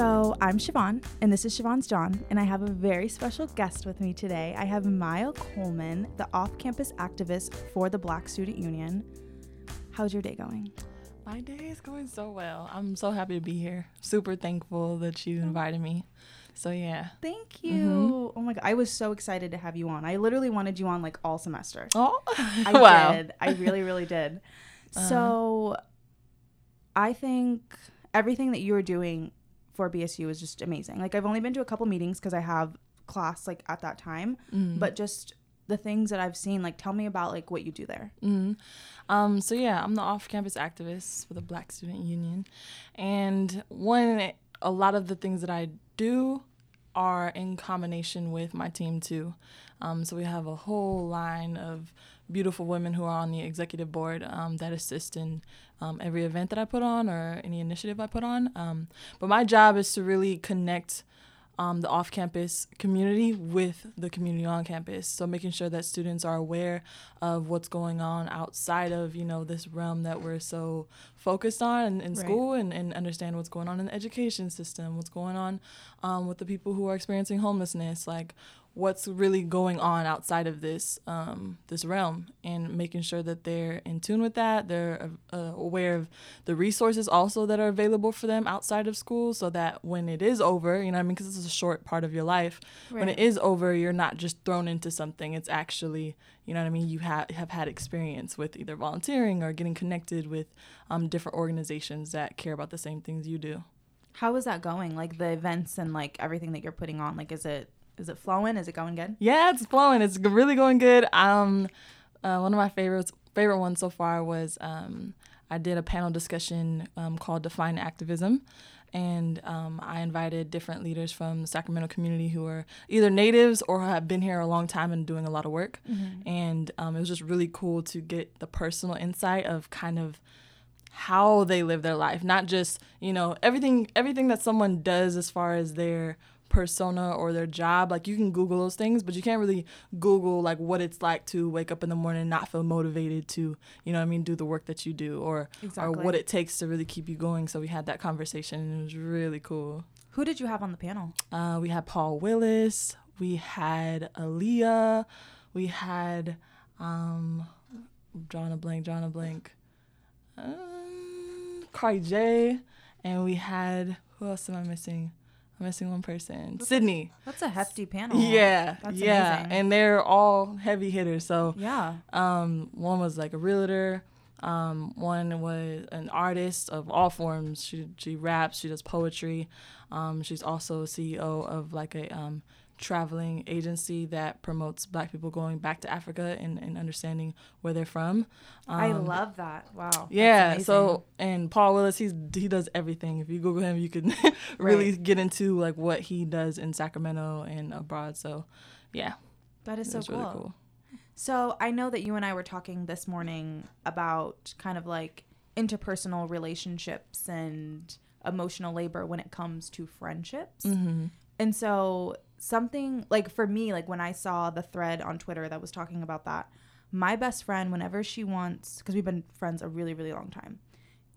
So, I'm Shiavon, and this is Shiavon's Jawn, and I have a very special guest with me today. I have Maya Coleman, the off campus activist for the Black Student Union. How's your day going? My day is going so well. I'm so happy to be here. Super thankful that you invited me. So, yeah. Thank you. Mm-hmm. Oh my God. I was so excited to have you on. I literally wanted you on like all semester. Oh, I wow. did. I really, really did. Uh-huh. So, I think everything that you were doing for BSU is just amazing. Like, I've only been to a couple meetings because I have class like at that time, but just the things that I've seen, like, tell me about like what you do there. hmm Um, so yeah, I'm the off-campus activist for the Black Student Union, and one a lot of the things that I do are in combination with my team too. Um, so we have a whole line of beautiful women who are on the executive board um, that assist in um, every event that I put on or any initiative I put on. Um, but my job is to really connect um, the off-campus community with the community on campus. So making sure that students are aware of what's going on outside of you know this realm that we're so focused on in, in Right. school, and, and understand what's going on in the education system, what's going on um, with the people who are experiencing homelessness, like what's really going on outside of this um, this realm, and making sure that they're in tune with that. They're uh, aware of the resources also that are available for them outside of school, so that when it is over, you know, what I mean, because this is a short part of your life. When it is over, you're not just thrown into something. It's actually, you know what I mean. You have have had experience with either volunteering or getting connected with um, different organizations that care about the same things you do. How is that going? Like the events and like everything that you're putting on. Like, is it is it flowing? Is it going good? Yeah, it's flowing. It's really going good. Um, uh, one of my favorites, favorite ones so far was um, I did a panel discussion um, called "Define Activism," and um, I invited different leaders from the Sacramento community who are either natives or have been here a long time and doing a lot of work. And um, it was just really cool to get the personal insight of kind of how they live their life not just you know everything everything that someone does as far as their persona or their job like you can google those things but you can't really google like what it's like to wake up in the morning and not feel motivated to you know what i mean do the work that you do or or what it takes to really keep you going so we had that conversation and it was really cool Who did you have on the panel? uh, we had Paul Willis. We had Aaliyah. We had um, drawing a blank, drawing a blank. Um, Cardi J, and we had who else am I missing? I'm missing one person. Sydney. That's a hefty panel. Yeah, That's yeah, amazing. and they're all heavy hitters. So Yeah. um, one was like a realtor. Um, one was an artist of all forms. She she raps. She does poetry. Um, she's also CEO of like a um, traveling agency that promotes Black people going back to Africa and, and understanding where they're from. I Um, love that. Wow. Yeah. So and Paul Willis, he's he does everything. If you Google him, you can really Right. get into like what he does in Sacramento and abroad. So, yeah, that is so cool. really cool. So I know that you and I were talking this morning about kind of like interpersonal relationships and emotional labor when it comes to friendships. Mm-hmm. And so something like for me, like when I saw the thread on Twitter that was talking about that, my best friend, whenever she wants, because we've been friends a really, really long time,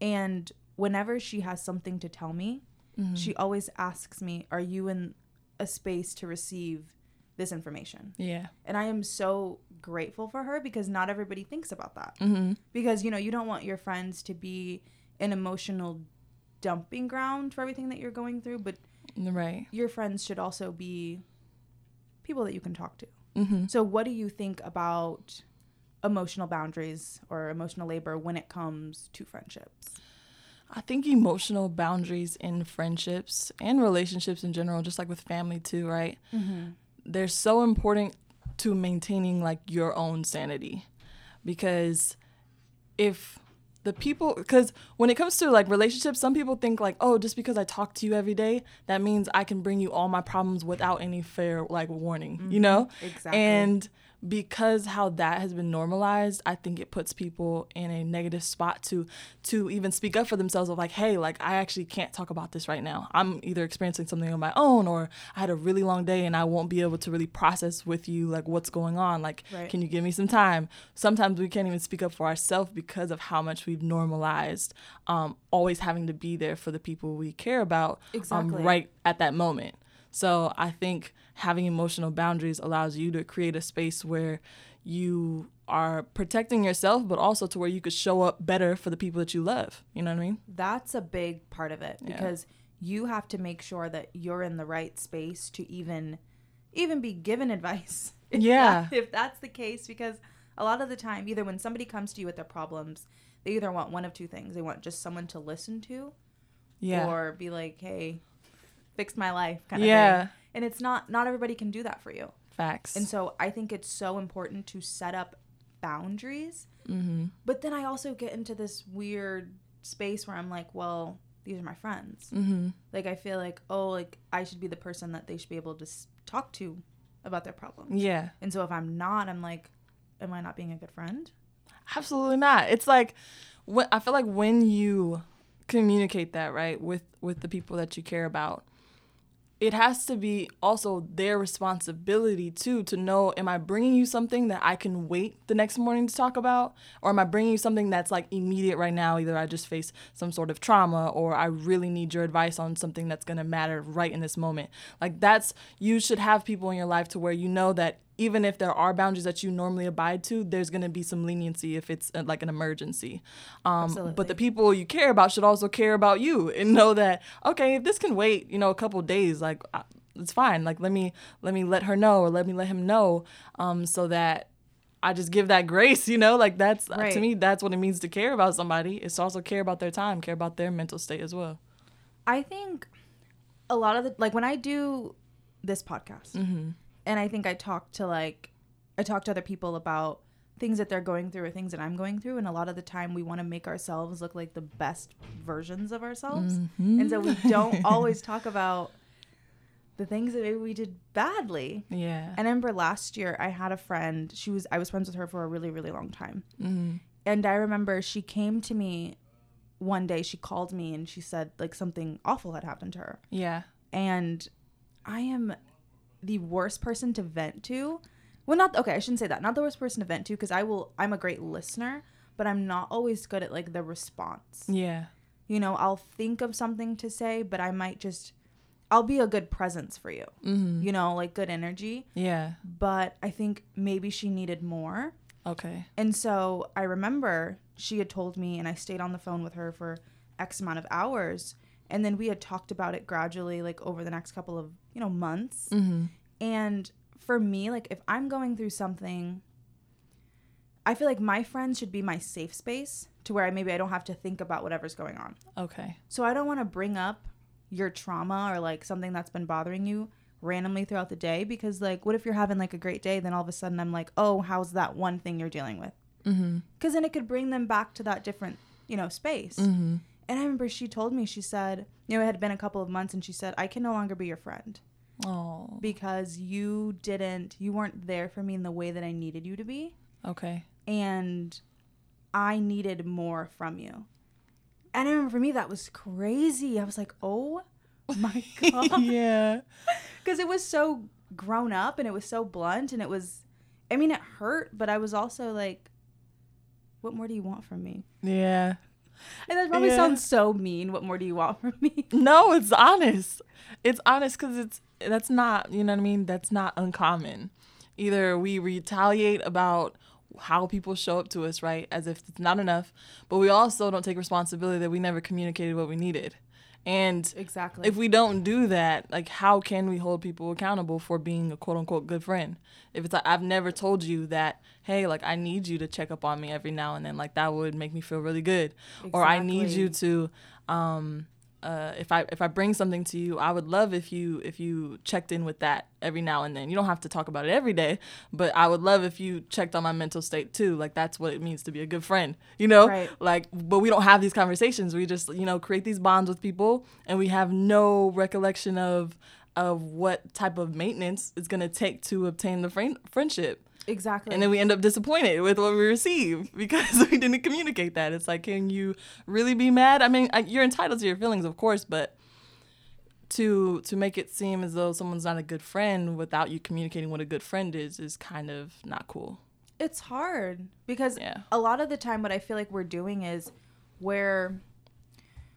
and whenever she has something to tell me, Mm-hmm. she always asks me, "Are you in a space to receive this information?" Yeah. And I am so grateful for her because not everybody thinks about that. Mm-hmm. Because you know, you don't want your friends to be an emotional dumping ground for everything that you're going through, but Right. your friends should also be people that you can talk to. Mm-hmm. So, what do you think about emotional boundaries or emotional labor when it comes to friendships? I think emotional boundaries in friendships and relationships in general, just like with family too, right? Mm-hmm. They're so important to maintaining like your own sanity because if the people because when it comes to like relationships some people think like oh just because i talk to you every day that means i can bring you all my problems without any fair like warning you mm-hmm. know Exactly. and because how that has been normalized, I think it puts people in a negative spot to to even speak up for themselves of like, hey, like I actually can't talk about this right now. I'm either experiencing something on my own or I had a really long day and I won't be able to really process with you like what's going on. Like, Right. can you give me some time? Sometimes we can't even speak up for ourselves because of how much we've normalized um, always having to be there for the people we care about Exactly. um, right at that moment. So I think having emotional boundaries allows you to create a space where you are protecting yourself, but also to where you could show up better for the people that you love. You know what I mean? That's a big part of it Yeah. because you have to make sure that you're in the right space to even even be given advice. If Yeah. that- if that's the case because a lot of the time either when somebody comes to you with their problems, they either want one of two things. They want just someone to listen to Yeah. or be like, "Hey, fixed my life." kind of Yeah. thing. And it's not not everybody can do that for you. Facts. And so I think it's so important to set up boundaries. mm-hmm. But then I also get into this weird space where I'm like, well, these are my friends. Mm-hmm. Like I feel like, oh, like I should be the person that they should be able to s- talk to about their problems. Yeah. And so if I'm not, I'm like, am I not being a good friend? Absolutely not. It's like when I feel like when you communicate that right with with the people that you care about, it has to be also their responsibility too to know am I bringing you something that I can wait the next morning to talk about or am I bringing you something that's like immediate right now either I just face some sort of trauma or I really need your advice on something that's going to matter right in this moment. Like that's you should have people in your life to where you know that even if there are boundaries that you normally abide to, there's going to be some leniency if it's uh, like an emergency. Um, but the people you care about should also care about you and know that okay, if this can wait, you know, a couple days, like uh, it's fine. Like let me let me let her know or let me let him know, um, so that I just give that grace. You know, like that's uh, Right. to me that's what it means to care about somebody. It's to also care about their time, care about their mental state as well. I think a lot of the like when I do this podcast, Mm-hmm. And I think I talk to like I talk to other people about things that they're going through or things that I'm going through, and a lot of the time we want to make ourselves look like the best versions of ourselves, Mm-hmm. and so we don't always talk about the things that maybe we did badly. Yeah. And I remember last year I had a friend. She was I was friends with her for a really really long time, Mm-hmm. and I remember she came to me one day. She called me and she said like something awful had happened to her Yeah. and I am the worst person to vent to. Well, not okay. I shouldn't say that. Not the worst person to vent to because I will. I'm a great listener, but I'm not always good at like the response. Yeah. You know, I'll think of something to say, but I might just. I'll be a good presence for you. Mm-hmm. You know, like good energy. Yeah. But I think maybe she needed more. Okay. And so I remember she had told me, and I stayed on the phone with her for X amount of hours. And then we had talked about it gradually, like over the next couple of, you know, months. Mm-hmm. And for me, like if I'm going through something, I feel like my friends should be my safe space to where I maybe I don't have to think about whatever's going on. Okay. So I don't want to bring up your trauma or like something that's been bothering you randomly throughout the day because like what if you're having like a great day then all of a sudden I'm like, "Oh, how's that one thing you're dealing with?" Mm-hmm. Cuz then it could bring them back to that different, you know, space. Mm-hmm. And I remember she told me she said, you know, it had been a couple of months and she said, "I can no longer be your friend." Oh. because you didn't you weren't there for me in the way that I needed you to be Okay. and I needed more from you. And I remember for me that was crazy. I was like, "Oh my god." yeah. Cuz it was so grown up and it was so blunt and it was I mean it hurt, but I was also like what more do you want from me? Yeah. And that probably Yeah. sounds so mean. What more do you want from me? No, it's honest. It's honest because it's that's not you know what I mean. That's not uncommon. Either we retaliate about how people show up to us, right, as if it's not enough, but we also don't take responsibility that we never communicated what we needed. And Exactly. if we don't do that, like how can we hold people accountable for being a quote unquote good friend? If it's like I've never told you that, hey, like I need you to check up on me every now and then, like that would make me feel really good. Or I need you to um uh, if I if I bring something to you, I would love if you if you checked in with that every now and then. You don't have to talk about it every day, but I would love if you checked on my mental state too. Like that's what it means to be a good friend, you know? Right. Like, but we don't have these conversations. We just you know create these bonds with people, and we have no recollection of of what type of maintenance it's gonna take to obtain the friend friendship. Exactly. And then we end up disappointed with what we receive because we didn't communicate that. It's like, can you really be mad? I mean, you're entitled to your feelings, of course, but to to make it seem as though someone's not a good friend without you communicating what a good friend is is kind of not cool. It's hard because yeah. a lot of the time what I feel like we're doing is we're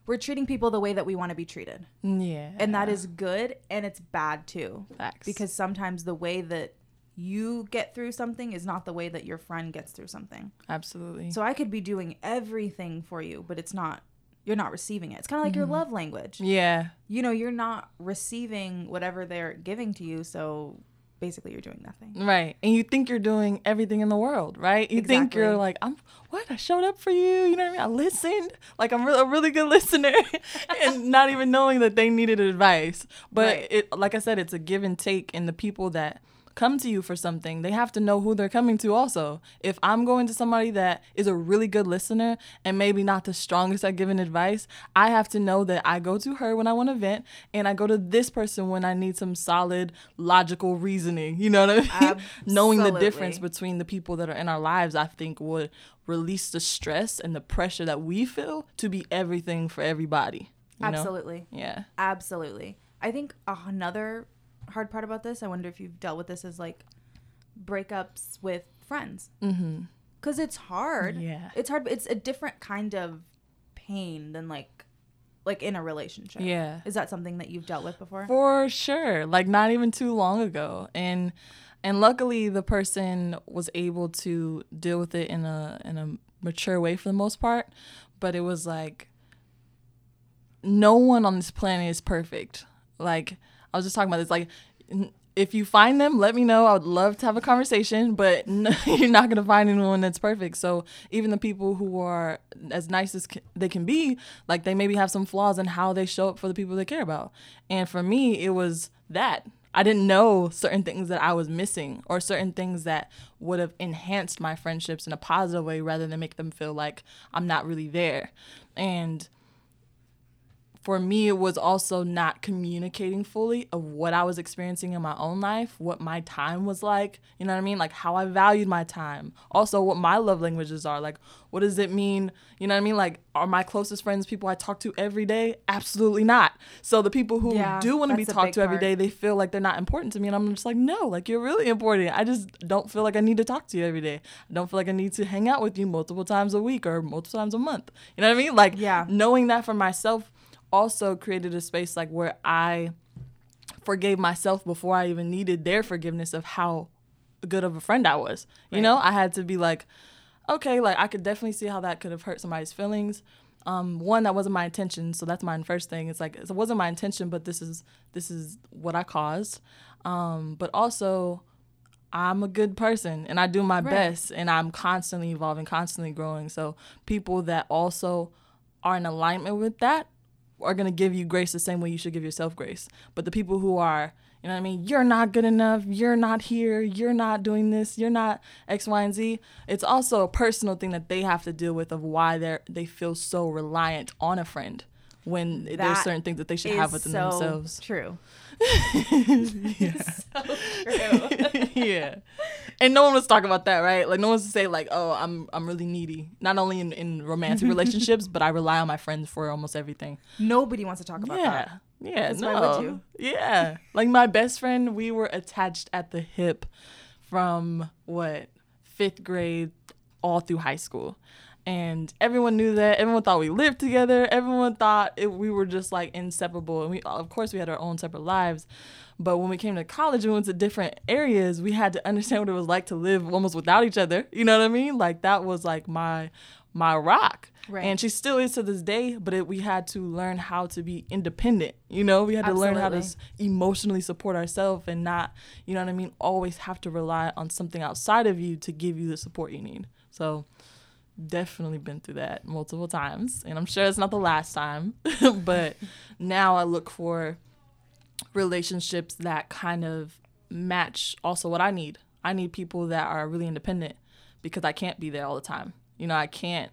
we're treating people the way that we want to be treated. Mm, yeah. And that is good and it's bad too. Facts. Because sometimes the way that you get through something is not the way that your friend gets through something. Absolutely. So I could be doing everything for you, but it's not you're not receiving it. It's kind of like mm-hmm. your love language. Yeah. You know, you're not receiving whatever they're giving to you, so basically you're doing nothing. Right. And you think you're doing everything in the world, right? You exactly. think you're like, I'm what? I showed up for you. You know what I mean? I listened. Like I'm a really good listener and not even knowing that they needed advice. But right. it like I said, it's a give and take in the people that come to you for something, they have to know who they're coming to also. If I'm going to somebody that is a really good listener and maybe not the strongest at giving advice, I have to know that I go to her when I want to vent and I go to this person when I need some solid logical reasoning. You know what I mean? Knowing the difference between the people that are in our lives, I think would release the stress and the pressure that we feel to be everything for everybody. Absolutely. Know? Yeah. Absolutely. I think another hard part about this. I wonder if you've dealt with this as like breakups with friends. Mm-hmm. Cause it's hard. Yeah. It's hard. It's a different kind of pain than like like in a relationship. Yeah. Is that something that you've dealt with before? For sure. Like not even too long ago. And and luckily the person was able to deal with it in a in a mature way for the most part. But it was like no one on this planet is perfect. Like I was just talking about this. Like, if you find them, let me know. I would love to have a conversation, but you're not going to find anyone that's perfect. So even the people who are as nice as they can be, like they maybe have some flaws in how they show up for the people they care about. And for me, it was that. I didn't know certain things that I was missing or certain things that would have enhanced my friendships in a positive way rather than make them feel like I'm not really there. And for me, it was also not communicating fully of what I was experiencing in my own life, what my time was like, you know what I mean? Like how I valued my time. Also, what my love languages are. Like, what does it mean? You know what I mean? Like, are my closest friends people I talk to every day? Absolutely not. So, the people who yeah, do want to be talked to part. every day, they feel like they're not important to me. And I'm just like, no, like, you're really important. I just don't feel like I need to talk to you every day. I don't feel like I need to hang out with you multiple times a week or multiple times a month. You know what I mean? Like, yeah. knowing that for myself also created a space like where I forgave myself before I even needed their forgiveness of how good of a friend I was. You right. know, I had to be like, okay, like I could definitely see how that could have hurt somebody's feelings. Um, one, that wasn't my intention, so that's my first thing. It's like it wasn't my intention, but this is this is what I caused. Um, but also, I'm a good person and I do my right. best, and I'm constantly evolving, constantly growing. So people that also are in alignment with that are going to give you grace the same way you should give yourself grace. But the people who are, you know what I mean, you're not good enough, you're not here, you're not doing this, you're not X, Y, and Z. It's also a personal thing that they have to deal with of why they're they feel so reliant on a friend when that there's certain things that they should have within so themselves. True. yeah. so true. yeah. And no one was talking about that, right? Like no one's to say like, oh, I'm I'm really needy. Not only in, in romantic relationships, but I rely on my friends for almost everything. Nobody wants to talk about that. yeah. that. Yeah. No. Yeah. like my best friend, we were attached at the hip from what fifth grade all through high school and everyone knew that. Everyone thought we lived together. Everyone thought it, we were just like inseparable. And we of course we had our own separate lives. But when we came to college and went to different areas we had to understand what it was like to live almost without each other. You know what i mean? Like that was like my my rock. Right. and she still is to this day but it, we had to learn how to be independent you know? We had to Absolutely. learn how to emotionally support ourselves and not you know what i mean always have to rely on something outside of you to give you the support you need. So definitely been through that multiple times and i'm sure it's not the last time but now i look for relationships that kind of match also what i need i need people that are really independent because i can't be there all the time you know i can't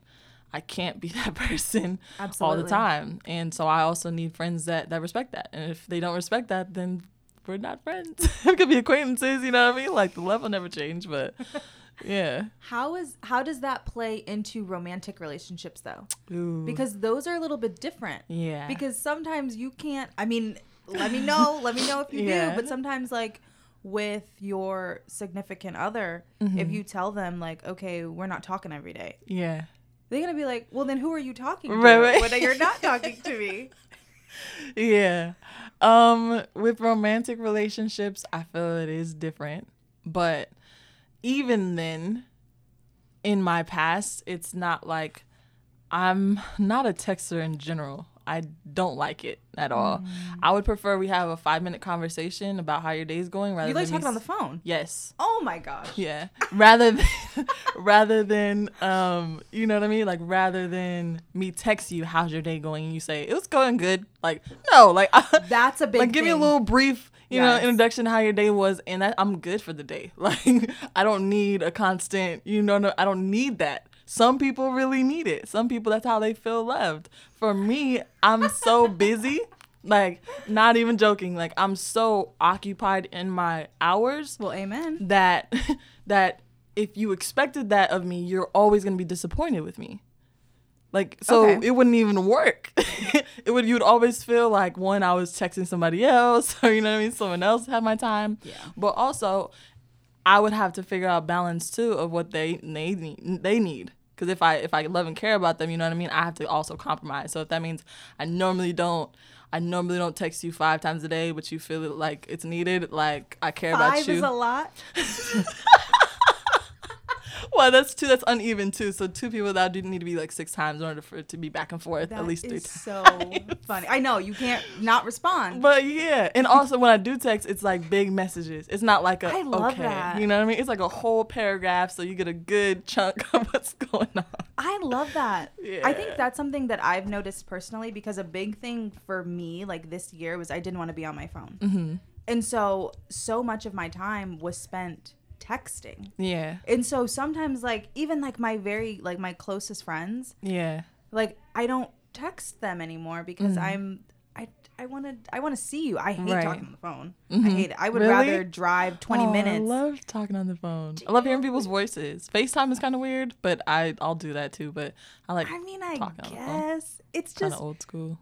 i can't be that person Absolutely. all the time and so i also need friends that that respect that and if they don't respect that then we're not friends. we could be acquaintances, you know what I mean? Like the level never change, but yeah. How is how does that play into romantic relationships though? Ooh. Because those are a little bit different. yeah. Because sometimes you can't. I mean, let me know. let me know if you Yeah. do. But sometimes, like with your significant other, Mm-hmm. if you tell them like, okay, we're not talking every day, yeah. they're gonna be like, well, then who are you talking to Right, right. when you're not talking to me? yeah. Um, with romantic relationships, I feel it is different. But even then, in my past, it's not like I'm not a texter in general. I don't like it at all. Mm. I would prefer we have a five minute conversation about how your day's going rather You like talking on the phone. Yes. Oh my gosh. Yeah. Rather than rather than um you know what I mean? Like rather than me text you how's your day going and you say it was going good. Like no, like That's a big. like give me a little brief you Yes. know introduction how your day was and that, i'm good for the day. Like i don't need a constant you know no, i don't need that. Some people really need it. Some people that's how they feel loved. For me i'm so busy like not even joking. Like i'm so occupied in my hours Well, amen. that that if you expected that of me you're always going to be disappointed with me like so Okay. it wouldn't even work it would you'd always feel like one i was texting somebody else or you know what i mean someone else had my time Yeah. but also i would have to figure out balance too of what they they need they need because if i if i love and care about them you know what i mean i have to also compromise so if that means i normally don't I normally don't text you five times a day, but you feel it like it's needed. Like I care about you. Five is a lot. Well, that's two. That's uneven too. So two people that do need to be like six times in order for it to be back and forth That at least three is times. so funny. I know you can't not respond. But yeah, and also when I do text, it's like big messages. It's not like a I love okay, that. you know what I mean? It's like a whole paragraph, so you get a good chunk of what's going on. I love that. Yeah. I think that's something that I've noticed personally because a big thing for me, like this year, was I didn't want to be on my phone. Mm-hmm. And so, so much of my time was spent texting. Yeah, And so sometimes, like, even like my very, like, my closest friends, yeah, like, I don't text them anymore because I'm, I, I want to, I want to see you. I hate Mm-hmm. Right. talking on the phone. I Mhm. hate it. I would Really? rather drive 20 Oh, minutes. I love talking on the phone. I love hearing people's voices. FaceTime is kind of weird, but I I'll do that too. But I like I mean, I talking on the phone. guess it's just of old school.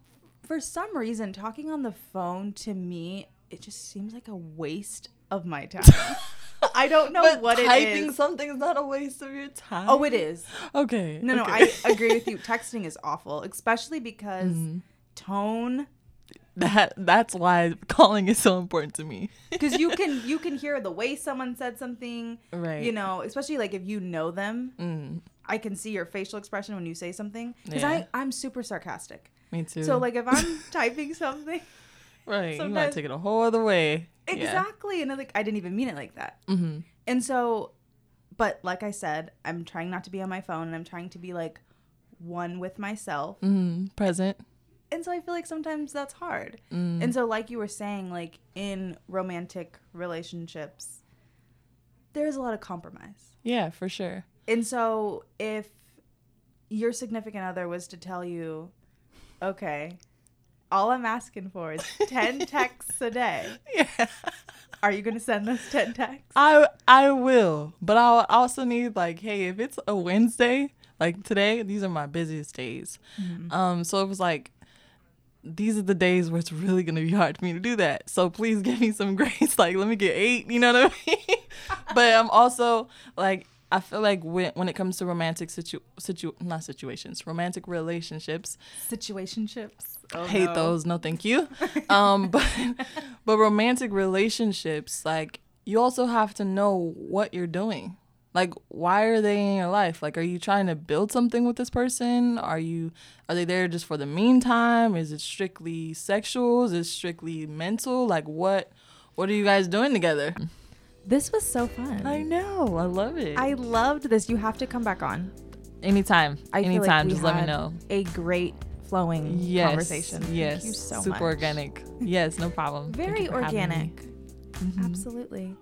for some reason talking on the phone to me it just seems like a waste of my time. I don't know But what it typing is. something is not a waste of your time. Oh, it is. Okay. No, no, okay. I agree with you. Texting is awful, especially because Mm-hmm. tone. that that's why calling is so important to me. Because you can you can hear the way someone said something. Right. You know, especially like if you know them. Mm, I can see your facial expression when you say something. Because Yeah. I I'm super sarcastic. me too. So like if I'm typing something. Right, you might sometimes- take it a whole other way. Exactly. And I'm like I didn't even mean it like that. Yeah. hmm And so, but like I said, I'm trying not to be on my phone and I'm trying to be like one with myself. hmm Present. And so I feel like sometimes that's hard. Mm. And so, like you were saying, like in romantic relationships, there's a lot of compromise. Yeah, for sure. And so, if your significant other was to tell you, okay, all I'm asking for is 10 texts a day, Yeah. are you going to send those 10 texts? I I will, but I'll also need like, hey, if it's a Wednesday, like today, these are my busiest days. Um, so it was like, these are the days where it's really gonna be hard for me to do that. So please give me some grace. Like, let me get eight. You know what I mean? but I'm also like, I feel like when when it comes to romantic situ situ not situations, romantic relationships, Situationships. Oh, hate no. those. No thank you. Um but but romantic relationships like you also have to know what you're doing. Like why are they in your life? Like are you trying to build something with this person? Are you are they there just for the meantime? Is it strictly sexual? Is it strictly mental? Like what what are you guys doing together? This was so fun. i know. I love it. I loved this. You have to come back on. anytime. I feel like anytime. we just let me know. A great flowing yes conversation. yes Thank you so super much. organic yes no problem Very you for having me. organic. Mhm. Absolutely.